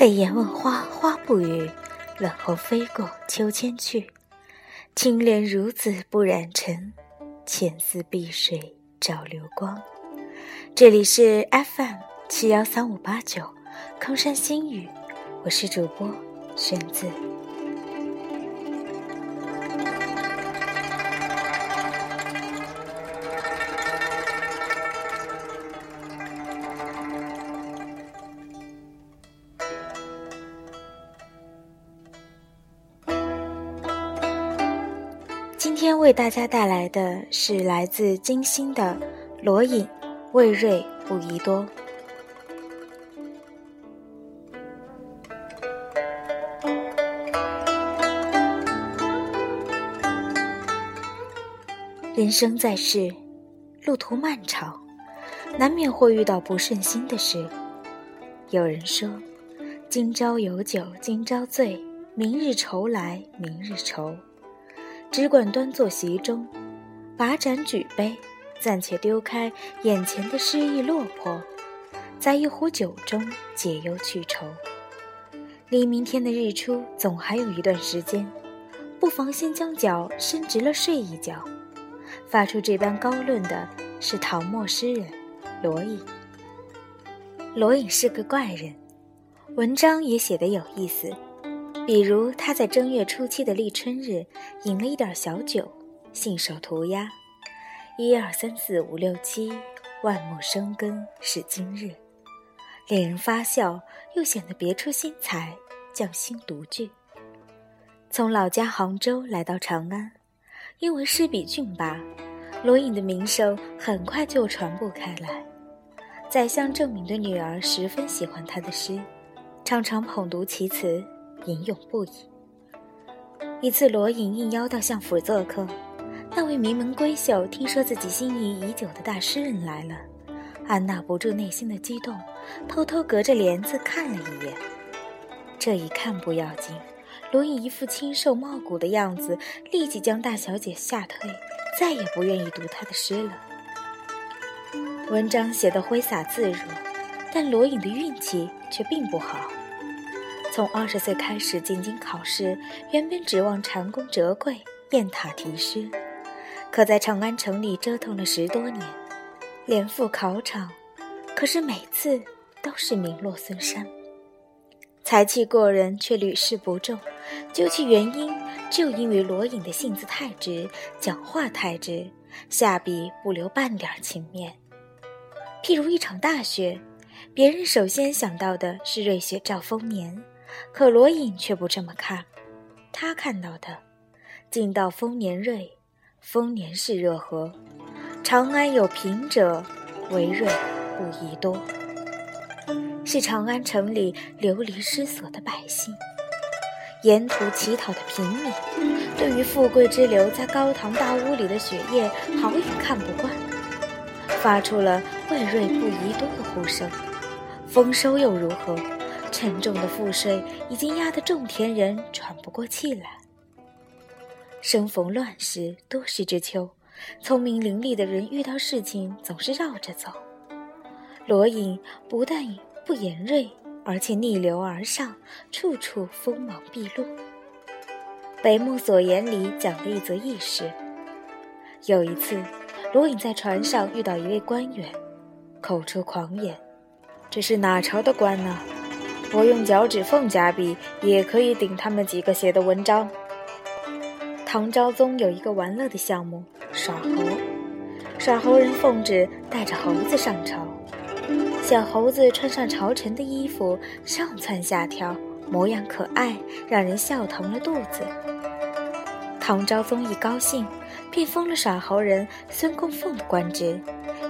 泪眼问花，花不语；冷风飞过秋千去。青莲如子不染尘，浅似碧水照流光。这里是 FM 七幺三五八九，空山新雨，我是主播玄子。今天为大家带来的是来自金星的罗隐，魏瑞布宜多。人生在世，路途漫长，难免会遇到不顺心的事。有人说：“今朝有酒今朝醉，明日愁来明日愁。”只管端坐席中，把盏举杯，暂且丢开眼前的失意落魄，在一壶酒中解忧去愁。离明天的日出总还有一段时间，不妨先将脚伸直了睡一觉。发出这般高论的是唐末诗人罗隐。罗隐是个怪人，文章也写得有意思。比如他在正月初七的立春日饮了一点小酒，信手涂鸦：“一二三四五六七，万木生根是今日。”令人发笑，又显得别出心裁，匠心独具。从老家杭州来到长安，因为诗笔俊拔，罗隐的名声很快就传播开来。宰相郑敏的女儿十分喜欢他的诗，常常捧读其词。吟咏不已。一次，罗隐应邀到相府做客，那位名门闺秀听说自己心仪已久的大诗人来了，按捺不住内心的激动，偷偷隔着帘子看了一眼。这一看不要紧，罗隐一副清瘦茂骨的样子，立即将大小姐吓退，再也不愿意读她的诗了。文章写得挥洒自如，但罗隐的运气却并不好。从二十岁开始进京考试，原本指望蟾宫折桂、雁塔题诗，可在长安城里折腾了十多年，连赴考场，可是每次都是名落孙山。才气过人，却屡试不中。究其原因，就因为罗隐的性子太直，讲话太直，下笔不留半点情面。譬如一场大雪，别人首先想到的是瑞雪兆丰年。可罗隐却不这么看，他看到的，尽道丰年瑞，丰年是热河，长安有贫者，唯瑞不宜多。是长安城里流离失所的百姓，沿途乞讨的平民，对于富贵之流在高堂大屋里的雪夜，好也看不惯，发出了为瑞不宜多的呼声。丰收又如何？沉重的赋税已经压得种田人喘不过气来。生逢乱世，多事之秋，聪明伶俐的人遇到事情总是绕着走。罗隐不但不言锐，而且逆流而上，处处锋芒毕露。《北木所言》里讲了一则轶事：有一次，罗隐在船上遇到一位官员，口出狂言：“这是哪朝的官呢？”我用脚趾缝夹笔，也可以顶他们几个写的文章。唐昭宗有一个玩乐的项目——耍猴。耍猴人奉旨带着猴子上朝，小猴子穿上朝臣的衣服，上蹿下跳，模样可爱，让人笑疼了肚子。唐昭宗一高兴，便封了耍猴人孙供奉的官职，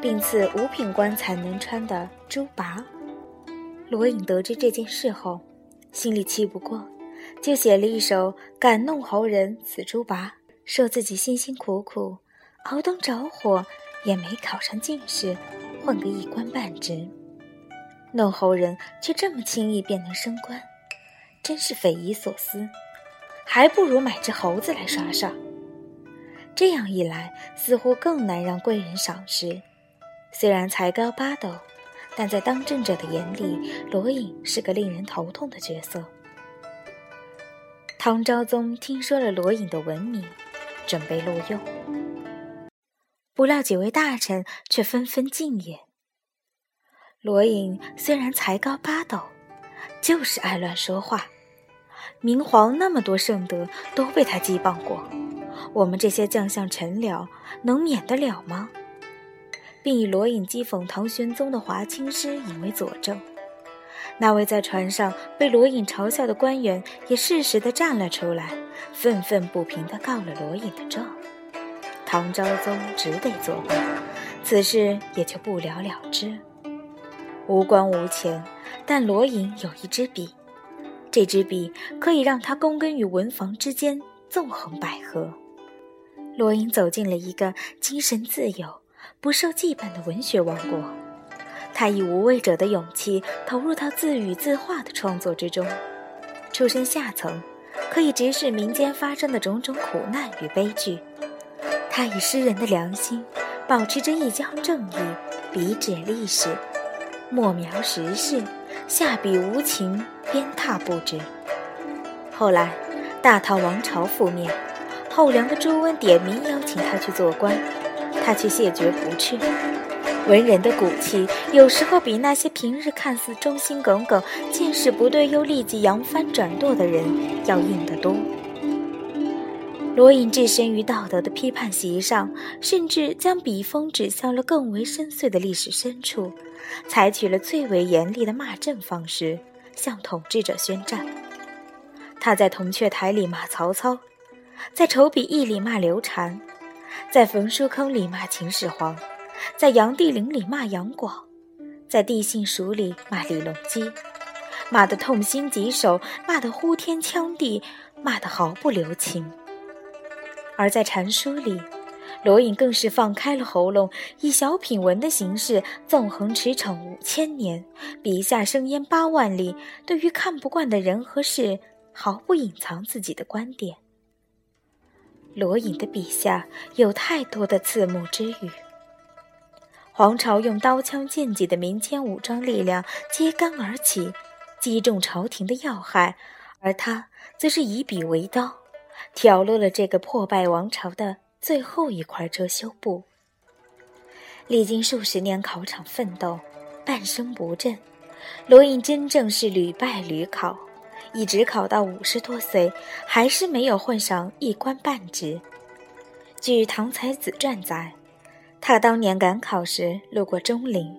并赐五品官才能穿的珠拔。罗隐得知这件事后，心里气不过，就写了一首感弄猴人此猪拔，说自己辛辛苦苦熬灯着火，也没考上进士，混个一官半职，弄猴人却这么轻易便能升官，真是匪夷所思，还不如买只猴子来耍耍。这样一来，似乎更难让贵人赏识。虽然才高八斗。但在当政者的眼里，罗隐是个令人头痛的角色。唐昭宗听说了罗隐的文名，准备录用，不料几位大臣却纷纷进言。罗隐虽然才高八斗，就是爱乱说话。明皇那么多圣德都被他击谤过，我们这些将相臣僚能免得了吗？并以罗隐讥讽唐玄宗的华清师引为佐证。那位在船上被罗隐嘲笑的官员也适时地站了出来，愤愤不平地告了罗隐的状。唐昭宗只得作罢，此事也就不了了之。无官无钱，但罗隐有一支笔，这支笔可以让他躬耕于文房之间，纵横捭阖。罗隐走进了一个精神自由。不受羁绊的文学王国，他以无畏者的勇气投入到自语自画的创作之中。出身下层，可以直视民间发生的种种苦难与悲剧。他以诗人的良心，保持着一腔正义，笔指历史，墨描时事，下笔无情，鞭挞不止。后来，大唐王朝覆灭，后梁的朱温点名邀请他去做官。他却谢绝不去。文人的骨气，有时候比那些平日看似忠心耿耿、见识不对又立即扬帆转舵的人要硬得多。罗隐置身于道德的批判席上，甚至将笔锋指向了更为深邃的历史深处，采取了最为严厉的骂阵方式向统治者宣战。他在铜雀台里骂曹操，在仇笔驿里骂刘禅。在焚书坑里骂秦始皇，在杨帝陵里骂杨广，在地信署里骂李隆基，骂得痛心疾首，骂得呼天抢地，骂得毫不留情。而在禅书里，罗隐更是放开了喉咙，以小品文的形式纵横驰骋五千年，笔下生烟八万里，对于看不惯的人和事，毫不隐藏自己的观点。罗隐的笔下有太多的刺目之语。皇朝用刀枪剑戟的民间武装力量揭竿而起，击中朝廷的要害，而他则是以笔为刀，挑落了这个破败王朝的最后一块遮羞布。历经数十年考场奋斗，半生不振，罗隐真正是屡败屡考。一直考到五十多岁，还是没有混上一官半职。据《唐才子传》载，他当年赶考时路过钟陵，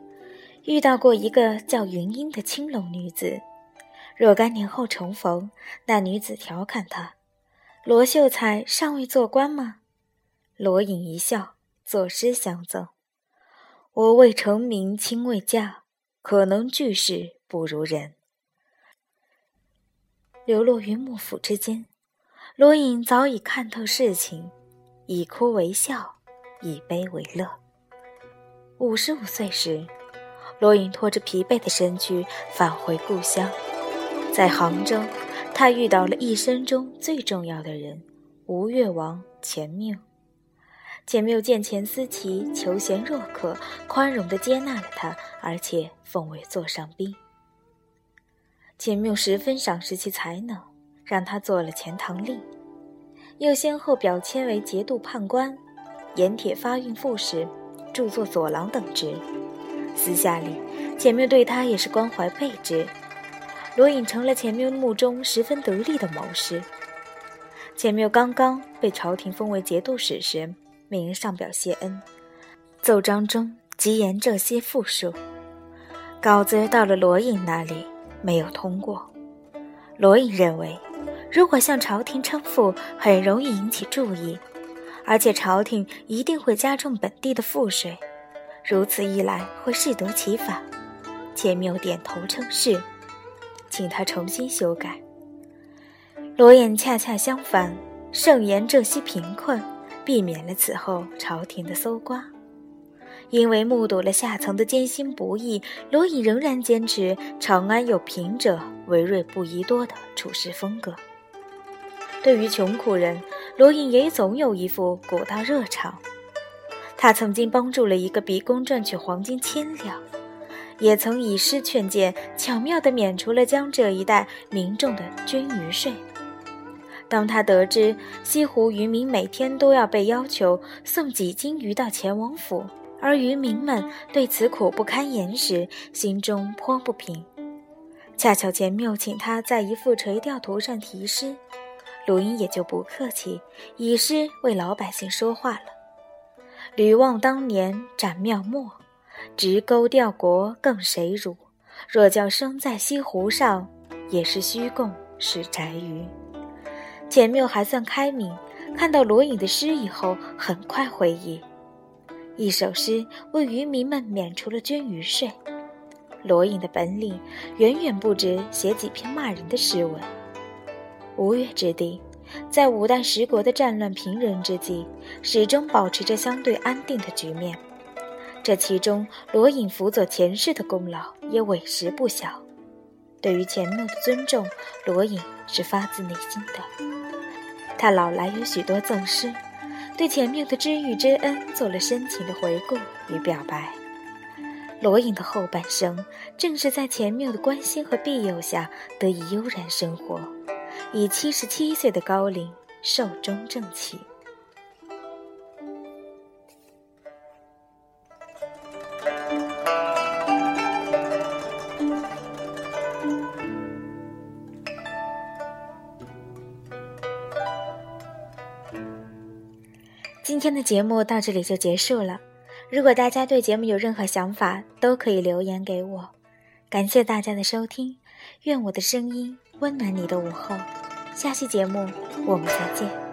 遇到过一个叫云英的青楼女子。若干年后重逢，那女子调侃他：“罗秀才尚未做官吗？”罗隐一笑，作诗相赠：“我未成名亲未嫁，可能巨士不如人。”流落于幕府之间，罗隐早已看透事情，以哭为笑，以悲为乐。五十五岁时，罗隐拖着疲惫的身躯返回故乡，在杭州，他遇到了一生中最重要的人——吴越王钱缪。钱缪见钱思齐求贤若渴，宽容地接纳了他，而且奉为座上宾。钱缪十分赏识其才能，让他做了钱塘令，又先后表迁为节度判官、盐铁发运副使、著作左郎等职。私下里，钱缪对他也是关怀备至。罗隐成了钱缪墓中十分得力的谋士。钱缪刚刚被朝廷封为节度使时，命人上表谢恩，奏章中即言这些复述。稿子到了罗隐那里。没有通过。罗隐认为，如果向朝廷称父，很容易引起注意，而且朝廷一定会加重本地的赋税，如此一来会适得其反。钱缪点头称是，请他重新修改。罗隐恰恰相反，盛言浙西贫困，避免了此后朝廷的搜刮。因为目睹了下层的艰辛不易，罗隐仍然坚持“长安有贫者，为锐不宜多”的处事风格。对于穷苦人，罗隐也总有一副古道热肠。他曾经帮助了一个逼宫赚取黄金千两，也曾以诗劝谏，巧妙地免除了江浙一带民众的军余税。当他得知西湖渔民每天都要被要求送几斤鱼到钱王府，而渔民们对此苦不堪言时，心中颇不平。恰巧钱缪请他在一幅垂钓图上题诗，卢英也就不客气，以诗为老百姓说话了：“吕望当年斩庙墨，直钩钓国更谁辱？若叫生在西湖上，也是虚供是宅鱼。”钱缪还算开明，看到罗隐的诗以后，很快回忆，一首诗为渔民们免除了捐鱼税。罗隐的本领远远不止写几篇骂人的诗文。吴越之地，在五代十国的战乱平人之际，始终保持着相对安定的局面。这其中，罗隐辅佐前世的功劳也委实不小。对于钱缪的尊重，罗隐是发自内心的。他老来有许多赠诗，对钱缪的知遇之恩做了深情的回顾与表白。罗隐的后半生，正是在钱缪的关心和庇佑下得以悠然生活，以七十七岁的高龄寿终正寝。今天的节目到这里就结束了。如果大家对节目有任何想法，都可以留言给我。感谢大家的收听，愿我的声音温暖你的午后。下期节目我们再见。